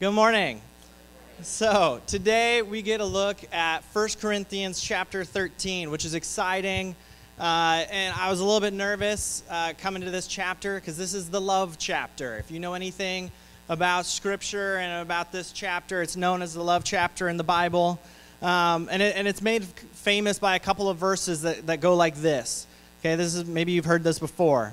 Good morning. So, today we get a look at 1 Corinthians chapter 13, which is exciting. Uh, and I was a little bit nervous uh, coming to this chapter because this is the love chapter. If you know anything about Scripture and about this chapter, it's known as the love chapter in the Bible. Um, and, it, and it's made famous by a couple of verses that, that go like this. Okay, this is maybe you've heard this before.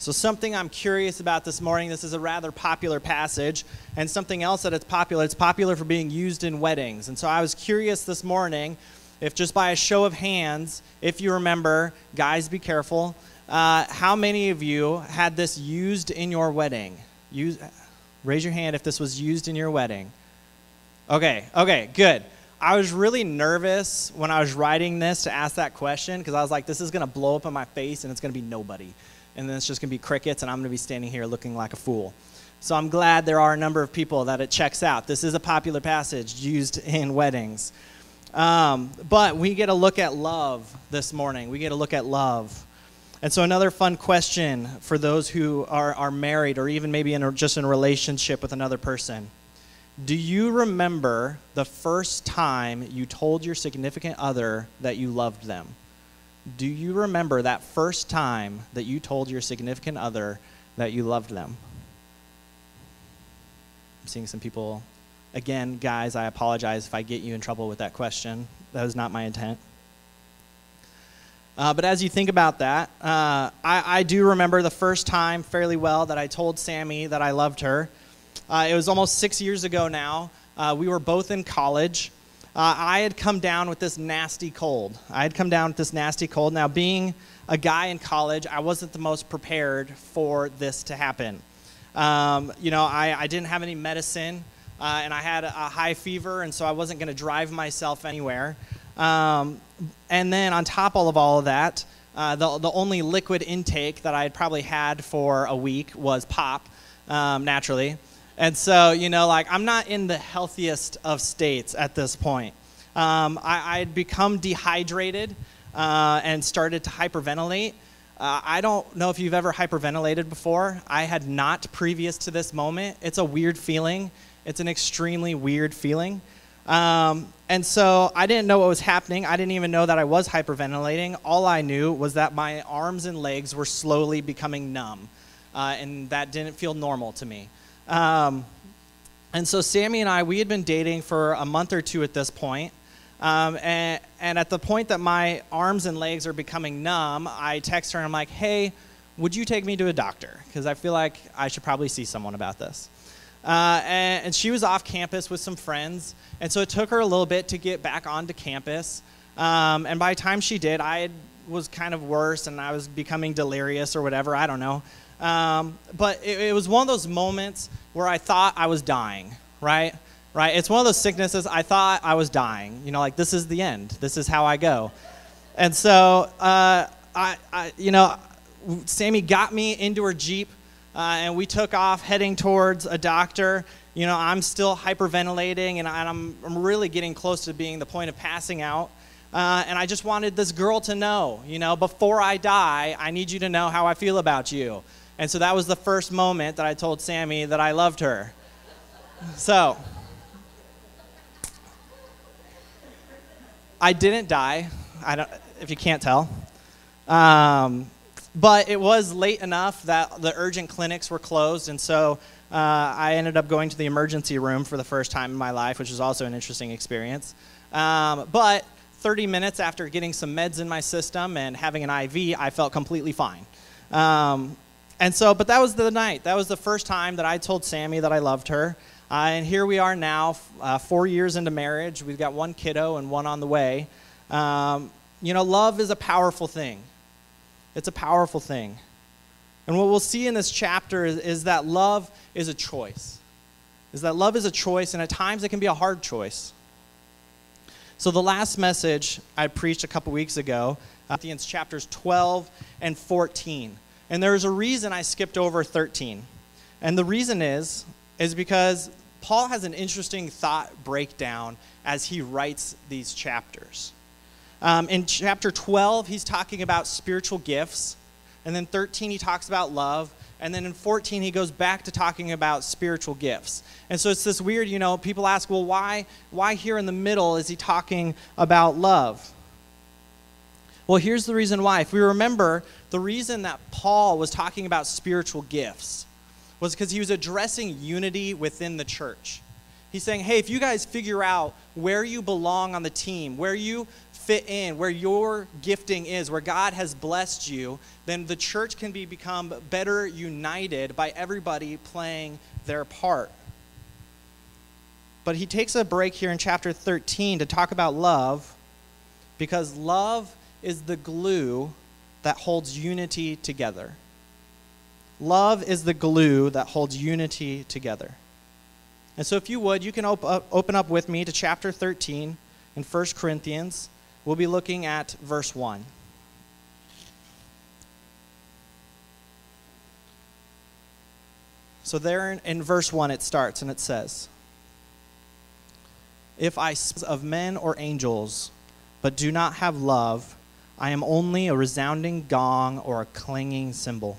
So, something I'm curious about this morning, this is a rather popular passage, and something else that it's popular, it's popular for being used in weddings. And so, I was curious this morning if just by a show of hands, if you remember, guys, be careful, uh, how many of you had this used in your wedding? Use, raise your hand if this was used in your wedding. Okay, okay, good. I was really nervous when I was writing this to ask that question because I was like, this is going to blow up in my face and it's going to be nobody and then it's just going to be crickets, and I'm going to be standing here looking like a fool. So I'm glad there are a number of people that it checks out. This is a popular passage used in weddings. Um, but we get a look at love this morning. We get a look at love. And so, another fun question for those who are, are married or even maybe in a, just in a relationship with another person Do you remember the first time you told your significant other that you loved them? Do you remember that first time that you told your significant other that you loved them? I'm seeing some people. Again, guys, I apologize if I get you in trouble with that question. That was not my intent. Uh, but as you think about that, uh, I, I, do remember the first time fairly well that I told Sammy that I loved her. Uh, it was almost six years ago now. Uh, we were both in college uh, I had come down with this nasty cold. I had come down with this nasty cold. Now, being a guy in college, I wasn't the most prepared for this to happen. Um, you know, I, I, didn't have any medicine, uh, and I had a, high fever, and so I wasn't going to drive myself anywhere. Um, and then, on top of all of that, uh, the, the only liquid intake that I had probably had for a week was pop, um, naturally. And so, you know, like I'm not in the healthiest of states at this point. Um, I, had become dehydrated uh, and started to hyperventilate. Uh, I don't know if you've ever hyperventilated before. I had not previous to this moment. It's a weird feeling. It's an extremely weird feeling. Um, and so I didn't know what was happening. I didn't even know that I was hyperventilating. All I knew was that my arms and legs were slowly becoming numb, uh, and that didn't feel normal to me. Um, and so Sammy and I, we had been dating for a month or two at this point. Um, and, and at the point that my arms and legs are becoming numb, I text her and I'm like, hey, would you take me to a doctor? Because I feel like I should probably see someone about this. Uh, and, and, she was off campus with some friends. And so it took her a little bit to get back onto campus. Um, and by the time she did, I was kind of worse and I was becoming delirious or whatever. I don't know. Um, but it, it was one of those moments where I thought I was dying, right? Right? It's one of those sicknesses I thought I was dying. You know, like this is the end. This is how I go. And so, uh, I, I, you know, Sammy got me into her Jeep uh, and we took off heading towards a doctor. You know, I'm still hyperventilating and, I'm, I'm really getting close to being the point of passing out. Uh, and I just wanted this girl to know, you know, before I die, I need you to know how I feel about you. And so that was the first moment that I told Sammy that I loved her. So, I didn't die. I don't, if you can't tell. Um, but it was late enough that the urgent clinics were closed, and so uh, I ended up going to the emergency room for the first time in my life, which was also an interesting experience. Um, but 30 minutes after getting some meds in my system and having an IV, I felt completely fine. Um, and so, but that was the night. That was the first time that I told Sammy that I loved her. Uh, and here we are now, uh, four years into marriage. We've got one kiddo and one on the way. Um, you know, love is a powerful thing. It's a powerful thing. And what we'll see in this chapter is, is that love is a choice. Is that love is a choice, and at times it can be a hard choice. So, the last message I preached a couple weeks ago, Corinthians chapters 12 and 14. And there's a reason I skipped over 13. And the reason is, is because Paul has an interesting thought breakdown as he writes these chapters. Um, in chapter 12, he's talking about spiritual gifts. And then 13, he talks about love. And then in 14, he goes back to talking about spiritual gifts. And so it's this weird, you know, people ask, well, why, why here in the middle is he talking about love? Well, here's the reason why. If we remember, the reason that Paul was talking about spiritual gifts was because he was addressing unity within the church. He's saying, hey, if you guys figure out where you belong on the team, where you fit in, where your gifting is, where God has blessed you, then the church can be become better united by everybody playing their part. But he takes a break here in chapter 13 to talk about love because love is the glue that holds unity together. Love is the glue that holds unity together. And so, if you would, you can op- uh, open up with me to chapter 13 in 1 Corinthians. We'll be looking at verse 1. So, there in, in verse 1, it starts and it says, If I speak of men or angels, but do not have love, I am only a resounding gong or a clanging cymbal.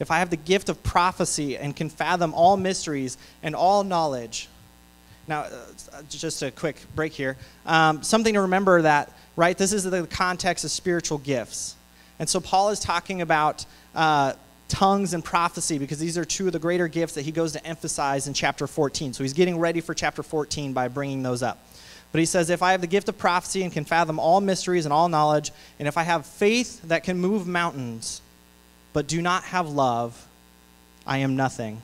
If I have the gift of prophecy and can fathom all mysteries and all knowledge, now, uh, just a quick break here. Um, something to remember that, right, this is the context of spiritual gifts. And so Paul is talking about uh, tongues and prophecy because these are two of the greater gifts that he goes to emphasize in chapter 14. So he's getting ready for chapter 14 by bringing those up. But he says, If I have the gift of prophecy and can fathom all mysteries and all knowledge, and if I have faith that can move mountains, but do not have love, I am nothing.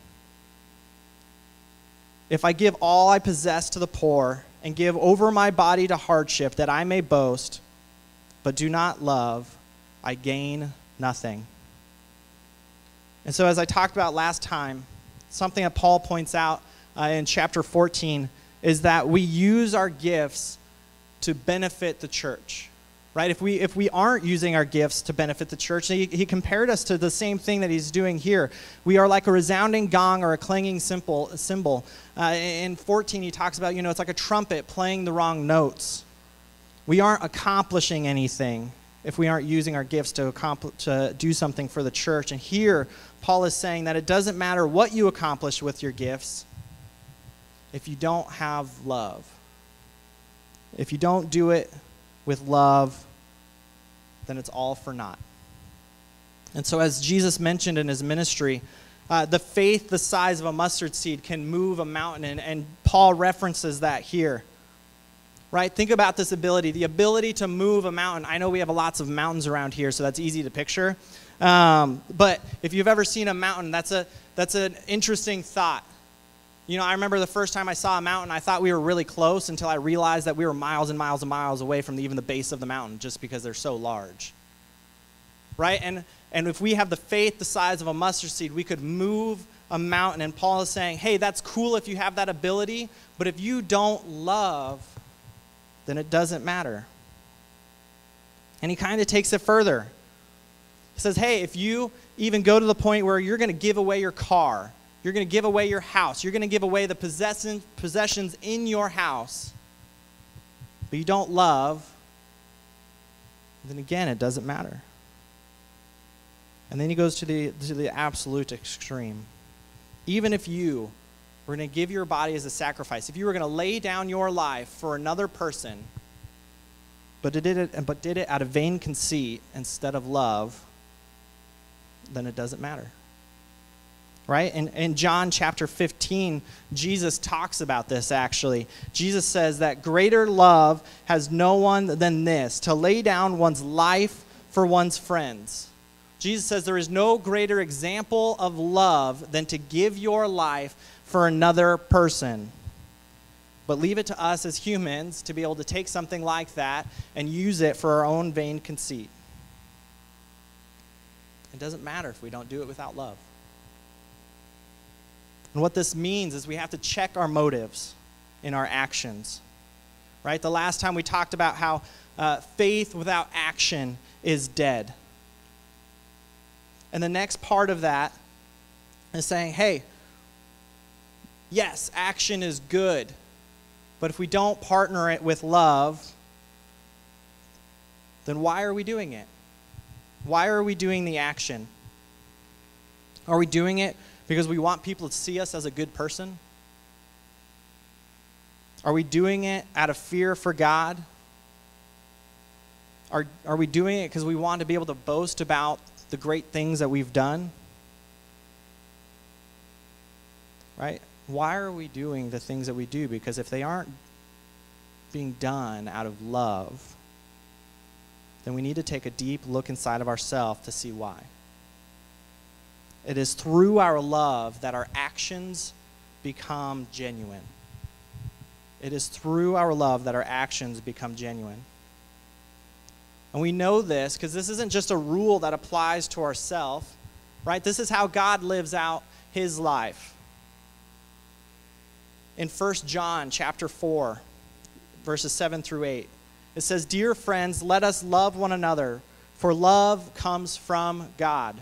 If I give all I possess to the poor and give over my body to hardship that I may boast, but do not love, I gain nothing. And so, as I talked about last time, something that Paul points out uh, in chapter 14 is that we use our gifts to benefit the church right? If we if we aren't using our gifts to benefit the church he, he compared us to the same thing that he's doing here. We are like a resounding gong or a clanging cymbal cymbal. Uh, in 14 he talks about you know it's like a trumpet playing the wrong notes. We aren't accomplishing anything if we aren't using our gifts to, accomplish, to do something for the church. And here paul is saying that it doesn't matter what you accomplish with your gifts if you don't have love. If you don't do it with love, then it's all for naught. And so, as Jesus mentioned in his ministry, uh, the faith the size of a mustard seed can move a mountain, and, and Paul references that here. Right? Think about this ability the ability to move a mountain. I know we have lots of mountains around here, so that's easy to picture. Um, but if you've ever seen a mountain, that's, a, that's an interesting thought. You know, I remember the first time I saw a mountain, I thought we were really close until I realized that we were miles and miles and miles away from the, even the base of the mountain just because they're so large. Right? And, and if we have the faith the size of a mustard seed, we could move a mountain. And Paul is saying, hey, that's cool if you have that ability, but if you don't love, then it doesn't matter. And he kind of takes it further. He says, hey, if you even go to the point where you're going to give away your car, you're going to give away your house. You're going to give away the possession, possessions in your house. But you don't love. Then again, it doesn't matter. And then he goes to the, to the absolute extreme. Even if you were going to give your body as a sacrifice, if you were going to lay down your life for another person, but did it, but did it out of vain conceit instead of love, then it doesn't matter right? In, in John chapter 15, Jesus talks about this actually. Jesus says that greater love has no one than this to lay down one's life for one's friends. Jesus says there is no greater example of love than to give your life for another person. But leave it to us as humans to be able to take something like that and use it for our own vain conceit. It doesn't matter if we don't do it without love. And what this means is we have to check our motives in our actions. right? The last time we talked about how uh, faith without action is dead. And the next part of that is saying, hey, yes, action is good, but if we don't partner it with love, then why are we doing it? Why are we doing the action? Are we doing it because we want people to see us as a good person? Are we doing it out of fear for God? Are, are we doing it because we want to be able to boast about the great things that we've done? Right? Why are we doing the things that we do? Because if they aren't being done out of love, then we need to take a deep look inside of ourselves to see why. It is through our love that our actions become genuine. It is through our love that our actions become genuine. And we know this because this isn't just a rule that applies to ourselves, right? This is how God lives out his life. In 1 John chapter 4, verses 7 through 8, it says, Dear friends, let us love one another, for love comes from God.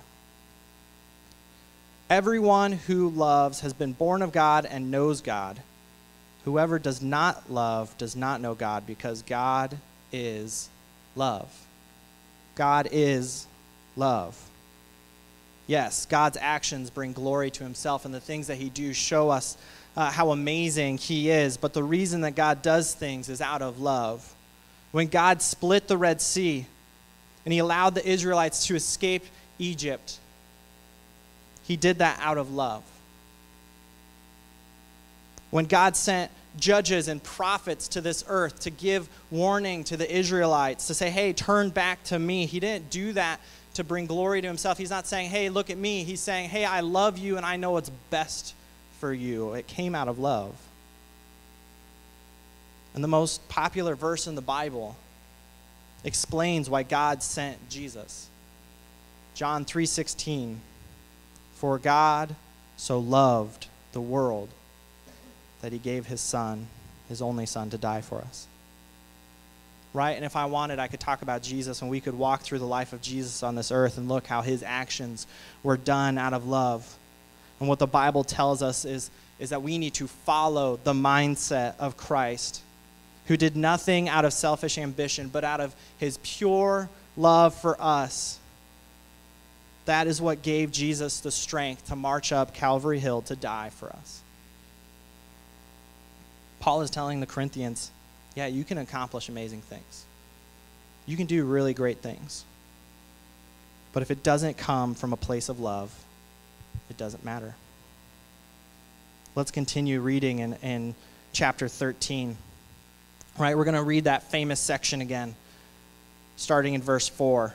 Everyone who loves has been born of God and knows God. Whoever does not love does not know God, because God is love. God is love. Yes, God's actions bring glory to himself, and the things that he do show us uh, how amazing he is. But the reason that God does things is out of love. When God split the Red Sea and he allowed the Israelites to escape Egypt, he did that out of love. When God sent judges and prophets to this earth to give warning to the Israelites, to say, hey, turn back to me, he didn't do that to bring glory to himself. He's not saying, hey, look at me. He's saying, hey, I love you and I know what's best for you. It came out of love. And the most popular verse in the Bible explains why God sent Jesus. John 3:16 For God so loved the world that he gave his son, his only son to die for us. Right? And if I wanted, I could talk about Jesus and we could walk through the life of Jesus on this earth and look how his actions were done out of love. And what the Bible tells us is, is that we need to follow the mindset of Christ who did nothing out of selfish ambition, but out of his pure love for us. That is what gave Jesus the strength to march up Calvary Hill to die for us. Paul is telling the Corinthians, yeah, you can accomplish amazing things. You can do really great things. But if it doesn't come from a place of love, it doesn't matter. Let's continue reading in, in chapter 13. Right, we're going to read that famous section again, starting in verse 4.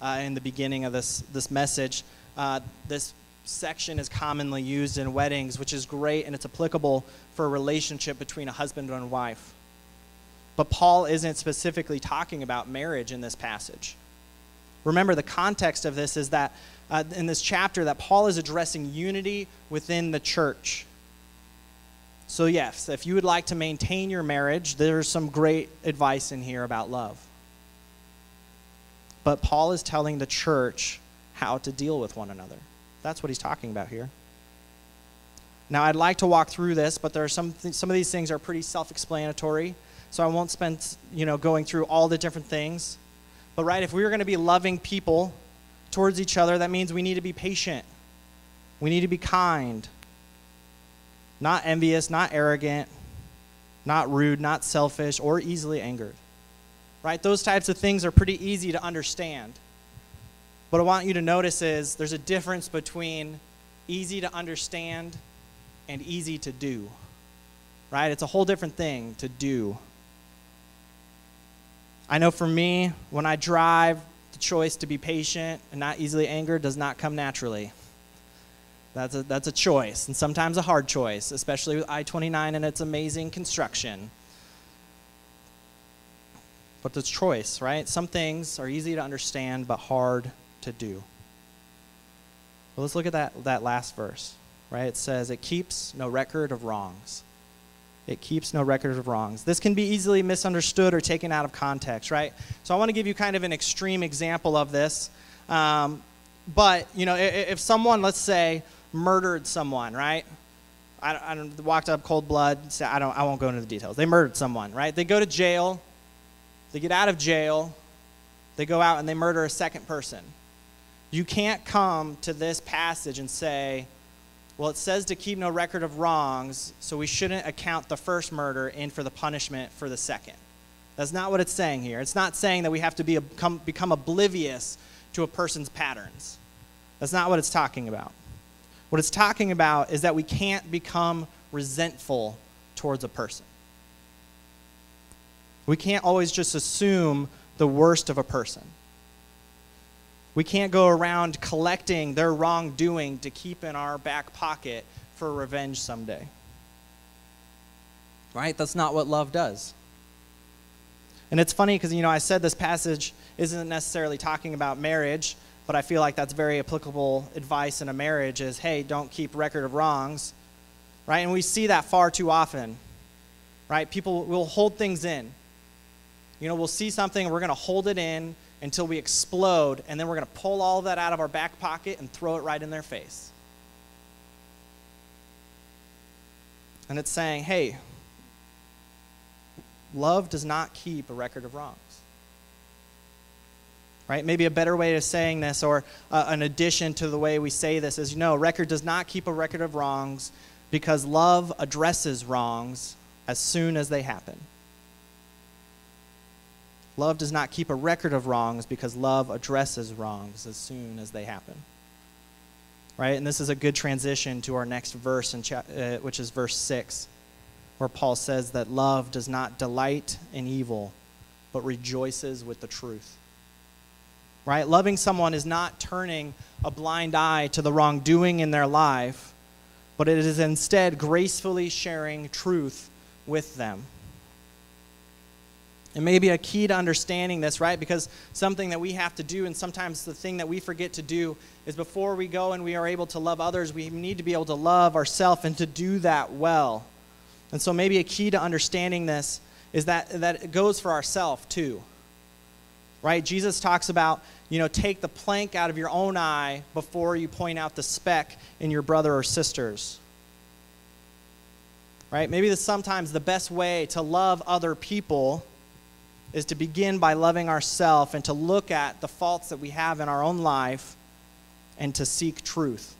uh, in the beginning of this, this message, uh, this section is commonly used in weddings, which is great and it's applicable for a relationship between a husband and wife. But Paul isn't specifically talking about marriage in this passage. Remember, the context of this is that uh, in this chapter that Paul is addressing unity within the church. So, yes, if you would like to maintain your marriage, there's some great advice in here about love. But Paul is telling the church how to deal with one another. That's what he's talking about here. Now, I'd like to walk through this, but there are some th- some of these things are pretty self-explanatory, so I won't spend you know going through all the different things. But right, if we are going to be loving people towards each other, that means we need to be patient. We need to be kind not envious, not arrogant, not rude, not selfish, or easily angered. Right? Those types of things are pretty easy to understand. What I want you to notice is there's a difference between easy to understand and easy to do. Right? It's a whole different thing to do. I know for me, when I drive, the choice to be patient and not easily angered does not come naturally. That's a, that's a choice, and sometimes a hard choice, especially with I 29 and its amazing construction. But it's choice, right? Some things are easy to understand but hard to do. Well, let's look at that, that last verse, right? It says, It keeps no record of wrongs. It keeps no record of wrongs. This can be easily misunderstood or taken out of context, right? So I want to give you kind of an extreme example of this. Um, but, you know, if, if, someone, let's say, murdered someone, right? I, I walked up cold blood. I, don't, I won't go into the details. They murdered someone, right? They go to jail. They get out of jail. They go out and they murder a second person. You can't come to this passage and say, well, it says to keep no record of wrongs, so we shouldn't account the first murder in for the punishment for the second. That's not what it's saying here. It's not saying that we have to be, become, become oblivious to a person's patterns. That's not what it's talking about. What it's talking about is that we can't become resentful towards a person. We can't always just assume the worst of a person. We can't go around collecting their wrongdoing to keep in our back pocket for revenge someday. Right? That's not what love does. And it's funny because, you know, I said this passage isn't necessarily talking about marriage, but I feel like that's very applicable advice in a marriage is, hey, don't keep record of wrongs. Right? And we see that far too often. Right? People will hold things in. You know, we'll see something, we're going to hold it in until we explode, and then we're going to pull all that out of our back pocket and throw it right in their face. And it's saying, hey, love does not keep a record of wrongs. Right? Maybe a better way of saying this, or uh, an addition to the way we say this, is you know, record does not keep a record of wrongs because love addresses wrongs as soon as they happen. Love does not keep a record of wrongs because love addresses wrongs as soon as they happen. Right? And this is a good transition to our next verse, cha- uh, which is verse 6, where Paul says that love does not delight in evil, but rejoices with the truth. Right? Loving someone is not turning a blind eye to the wrongdoing in their life, but it is instead gracefully sharing truth with them. And maybe a key to understanding this, right? Because something that we have to do, and sometimes the thing that we forget to do, is before we go and we are able to love others, we need to be able to love ourselves and to do that well. And so maybe a key to understanding this is that, that it goes for ourselves too. Right? Jesus talks about, you know, take the plank out of your own eye before you point out the speck in your brother or sister's. Right? Maybe sometimes the best way to love other people is to begin by loving ourselves and to look at the faults that we have in our own life and to seek truth.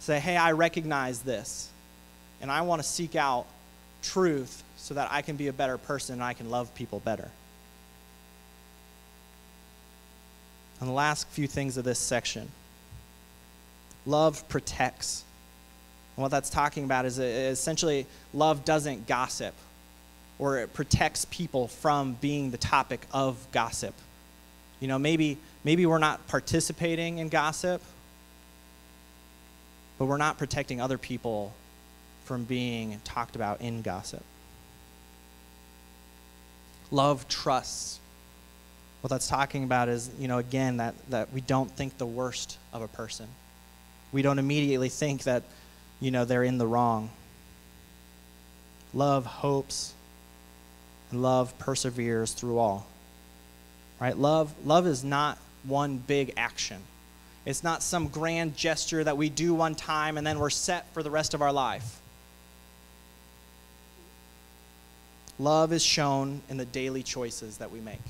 Say, hey, I recognize this, and I want to seek out truth so that I can be a better person and I can love people better. And the last few things of this section love protects. And what that's talking about is uh, essentially love doesn't gossip or it protects people from being the topic of gossip. You know, maybe, maybe we're not participating in gossip, but we're not protecting other people from being talked about in gossip. Love trusts. What that's talking about is, you know, again, that, that we don't think the worst of a person. We don't immediately think that, you know, they're in the wrong. Love hopes and love perseveres through all. Right? Love love is not one big action. It's not some grand gesture that we do one time and then we're set for the rest of our life. Love is shown in the daily choices that we make.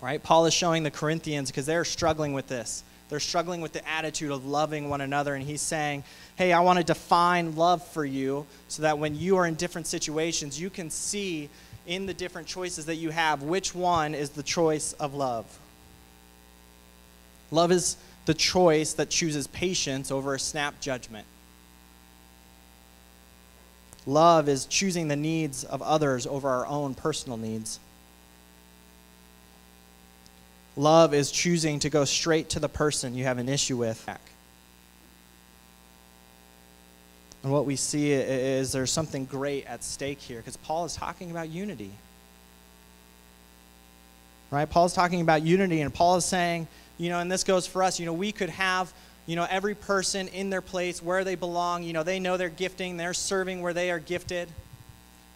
Right? Paul is showing the Corinthians because they're struggling with this. They're struggling with the attitude of loving one another. And he's saying, Hey, I want to define love for you so that when you are in different situations, you can see in the different choices that you have which one is the choice of love. Love is the choice that chooses patience over a snap judgment. Love is choosing the needs of others over our own personal needs. Love is choosing to go straight to the person you have an issue with. And what we see is there's something great at stake here because Paul is talking about unity. Right? Paul's talking about unity, and Paul is saying, you know, and this goes for us, you know, we could have, you know, every person in their place where they belong. You know, they know their gifting, they're serving where they are gifted.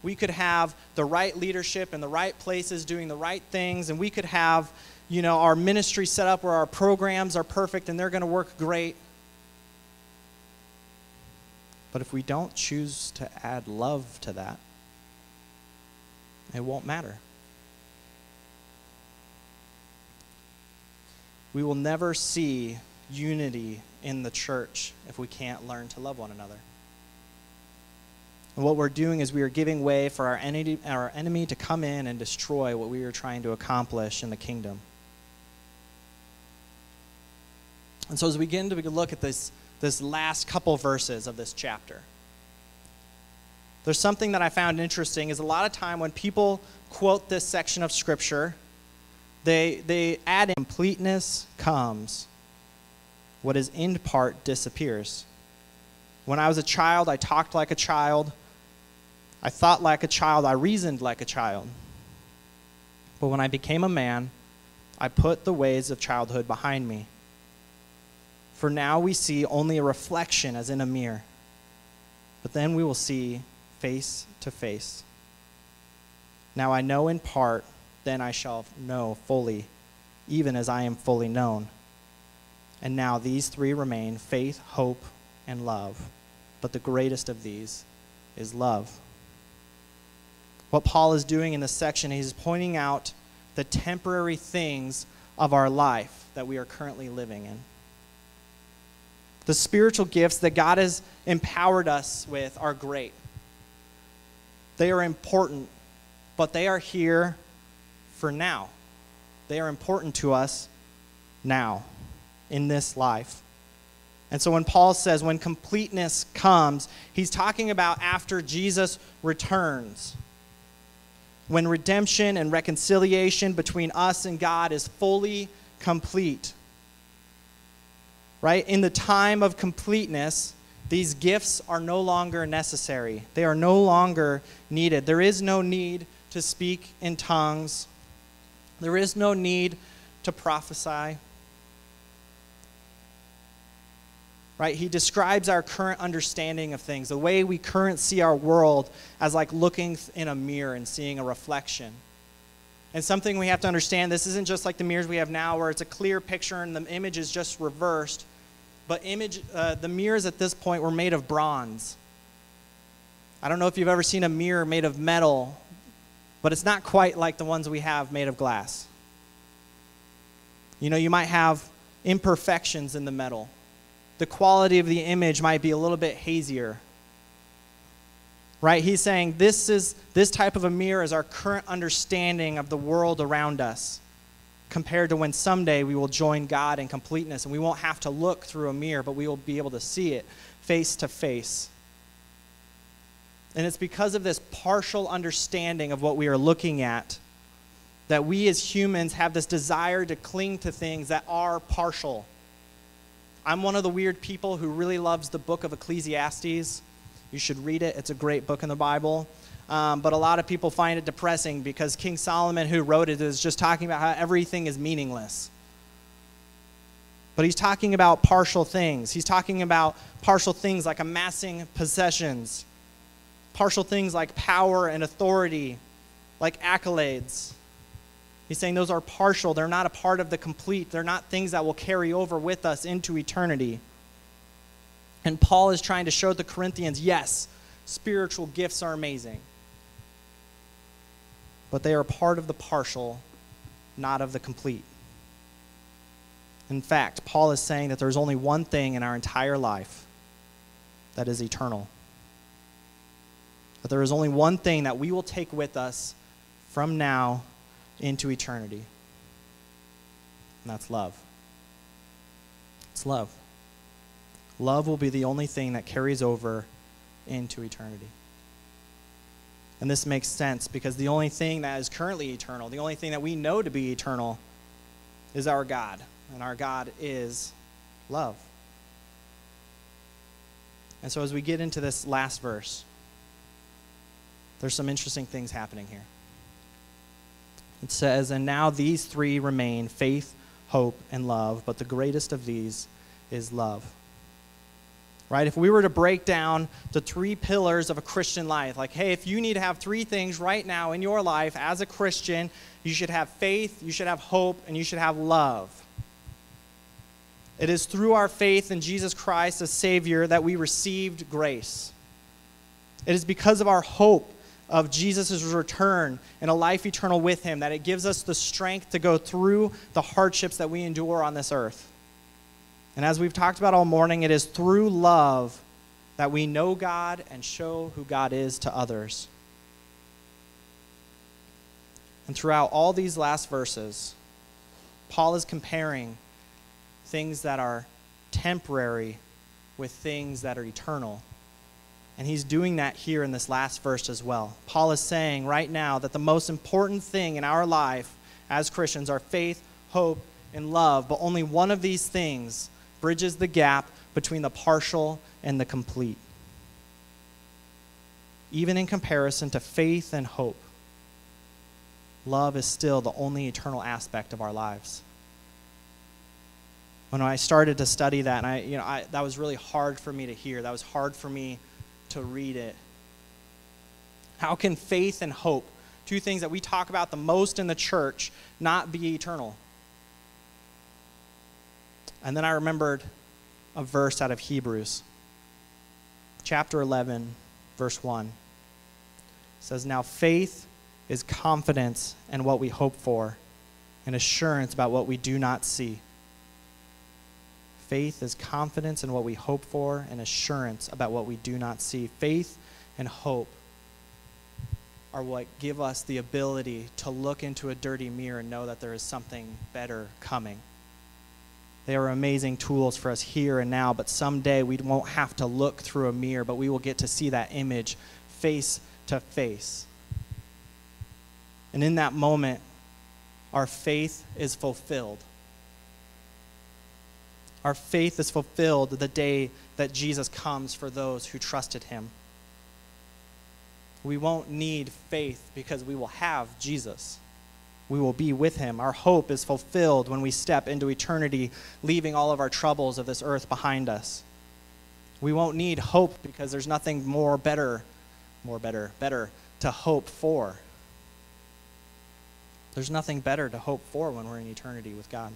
We could have the right leadership in the right places doing the right things, and we could have, you know, our ministry set up where our programs are perfect and they're going to work great. But if we don't choose to add love to that, it won't matter. We will never see unity in the church if we can't learn to love one another. And what we're doing is we are giving way for our enemy, our enemy to come in and destroy what we are trying to accomplish in the kingdom. And so as we begin to look at this this last couple verses of this chapter. There's something that I found interesting is a lot of time when people quote this section of scripture, they, they add in completeness comes, what is in part disappears. When I was a child, I talked like a child. I thought like a child. I reasoned like a child. But when I became a man, I put the ways of childhood behind me. For now we see only a reflection as in a mirror, but then we will see face to face. Now I know in part, then I shall know fully, even as I am fully known. And now these three remain faith, hope, and love. But the greatest of these is love. What Paul is doing in this section, he's pointing out the temporary things of our life that we are currently living in. The spiritual gifts that God has empowered us with are great. They are important, but they are here for now. They are important to us now, in this life. And so when Paul says when completeness comes, he's talking about after Jesus returns. When redemption and reconciliation between us and God is fully complete right? In the time of completeness, these gifts are no longer necessary. They are no longer needed. There is no need to speak in tongues. There is no need to prophesy. Right? He describes our current understanding of things, the way we current see our world as like looking in a mirror and seeing a reflection. And something we have to understand this isn't just like the mirrors we have now where it's a clear picture and the image is just reversed but image uh, the mirrors at this point were made of bronze. I don't know if you've ever seen a mirror made of metal, but it's not quite like the ones we have made of glass. You know, you might have imperfections in the metal. The quality of the image might be a little bit hazier. Right? He's saying this is this type of a mirror is our current understanding of the world around us compared to when someday we will join God in completeness and we won't have to look through a mirror, but we will be able to see it face to face. And it's because of this partial understanding of what we are looking at that we as humans have this desire to cling to things that are partial. I'm one of the weird people who really loves the book of Ecclesiastes. You should read it, it's a great book in the Bible. Um, but a lot of people find it depressing because King Solomon, who wrote it, is just talking about how everything is meaningless. But he's talking about partial things. He's talking about partial things like amassing possessions, partial things like power and authority, like accolades. He's saying those are partial. They're not a part of the complete. They're not things that will carry over with us into eternity. And Paul is trying to show the Corinthians yes, spiritual gifts are amazing but they are part of the partial, not of the complete. In fact, Paul is saying that there's only one thing in our entire life that is eternal. That there is only one thing that we will take with us from now into eternity. And that's love. It's love. Love will be the only thing that carries over into eternity. And this makes sense because the only thing that is currently eternal, the only thing that we know to be eternal, is our God. And our God is love. And so as we get into this last verse, there's some interesting things happening here. It says, And now these three remain faith, hope, and love, but the greatest of these is love. Right? If we were to break down the three pillars of a Christian life, like, hey, if you need to have three things right now in your life as a Christian, you should have faith, you should have hope, and you should have love. It is through our faith in Jesus Christ as Savior that we received grace. It is because of our hope of Jesus' return and a life eternal with Him that it gives us the strength to go through the hardships that we endure on this earth. And as we've talked about all morning, it is through love that we know God and show who God is to others. And throughout all these last verses, Paul is comparing things that are temporary with things that are eternal. And he's doing that here in this last verse as well. Paul is saying right now that the most important thing in our life as Christians are faith, hope, and love. But only one of these things bridges the gap between the partial and the complete. Even in comparison to faith and hope, love is still the only eternal aspect of our lives. When I started to study that, and I, you know, I, that was really hard for me to hear. That was hard for me to read it. How can faith and hope, two things that we talk about the most in the church, not be eternal? And then I remembered a verse out of Hebrews, chapter 11, verse 1. It says, Now faith is confidence in what we hope for, and assurance about what we do not see. Faith is confidence in what we hope for and assurance about what we do not see. Faith and hope are what give us the ability to look into a dirty mirror and know that there is something better coming. They are amazing tools for us here and now, but someday we won't have to look through a mirror, but we will get to see that image face to face. And in that moment, our faith is fulfilled. Our faith is fulfilled the day that Jesus comes for those who trusted him. We won't need faith because we will have Jesus. We will be with him. Our hope is fulfilled when we step into eternity, leaving all of our troubles of this earth behind us. We won't need hope because there's nothing more better, more better, better to hope for. There's nothing better to hope for when we're in eternity with God.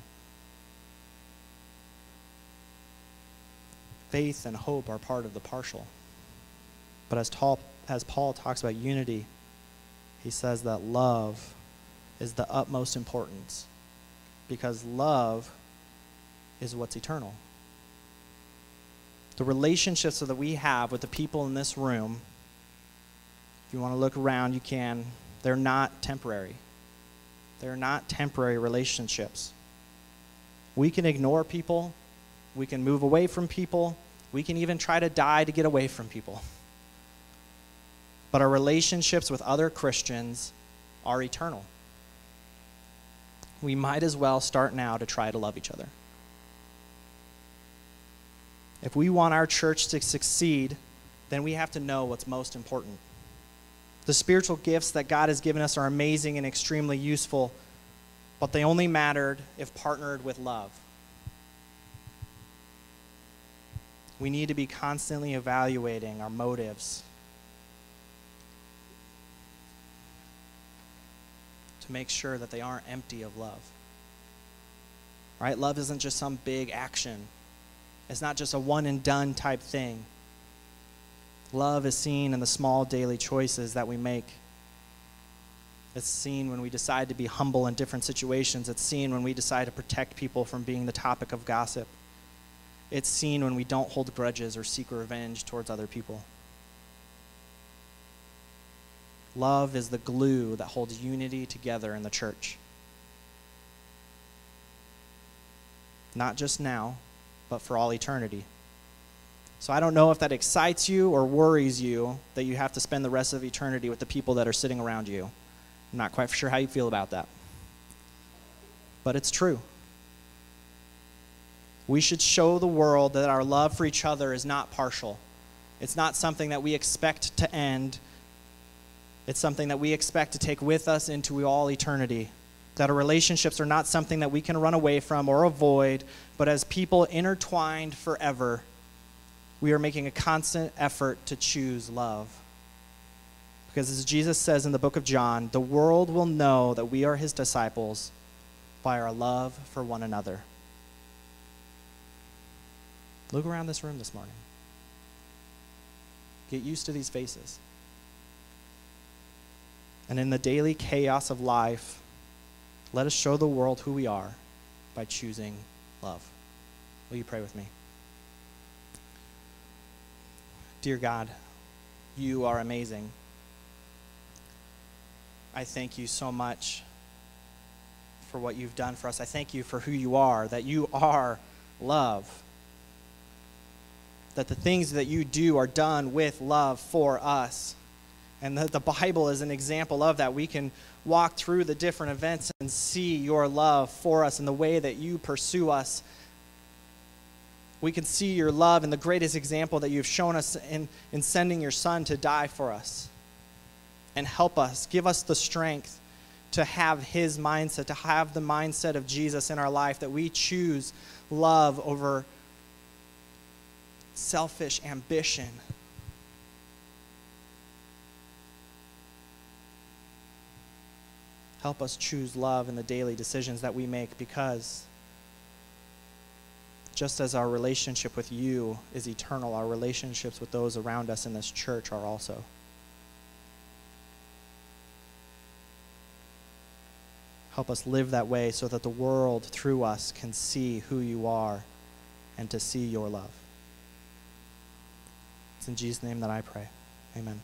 faith and hope are part of the partial. But as, Paul, as Paul talks about unity, he says that love is the utmost importance because love is what's eternal. The relationships that we have with the people in this room, if you want to look around, you can. They're not temporary. They're not temporary relationships. We can ignore people we can move away from people. We can even try to die to get away from people. But our relationships with other Christians are eternal. We might as well start now to try to love each other. If we want our church to succeed, then we have to know what's most important. The spiritual gifts that God has given us are amazing and extremely useful, but they only mattered if partnered with love. we need to be constantly evaluating our motives to make sure that they aren't empty of love. Right? Love isn't just some big action, it's not just a one and done type thing. Love is seen in the small daily choices that we make. It's seen when we decide to be humble in different situations. It's seen when we decide to protect people from being the topic of gossip. It's seen when we don't hold grudges or seek revenge towards other people. Love is the glue that holds unity together in the church. Not just now, but for all eternity. So I don't know if that excites you or worries you that you have to spend the rest of eternity with the people that are sitting around you. I'm not quite sure how you feel about that. But it's true. We should show the world that our love for each other is not partial. It's not something that we expect to end. It's something that we expect to take with us into all eternity. That our relationships are not something that we can run away from or avoid, but as people intertwined forever, we are making a constant effort to choose love. Because as Jesus says in the book of John, the world will know that we are his disciples by our love for one another. Look around this room this morning. Get used to these faces. And in the daily chaos of life, let us show the world who we are by choosing love. Will you pray with me? Dear God, you are amazing. I thank you so much for what you've done for us. I thank you for who you are, that you are love that the things that you do are done with love for us. And that the Bible is an example of that. We can walk through the different events and see your love for us and the way that you pursue us. We can see your love in the greatest example that you've shown us in, in sending your Son to die for us. And help us, give us the strength to have his mindset, to have the mindset of Jesus in our life, that we choose love over selfish ambition. Help us choose love in the daily decisions that we make because just as our relationship with you is eternal, our relationships with those around us in this church are also. Help us live that way so that the world through us can see who you are and to see your love. It's in Jesus' name that I pray. Amen.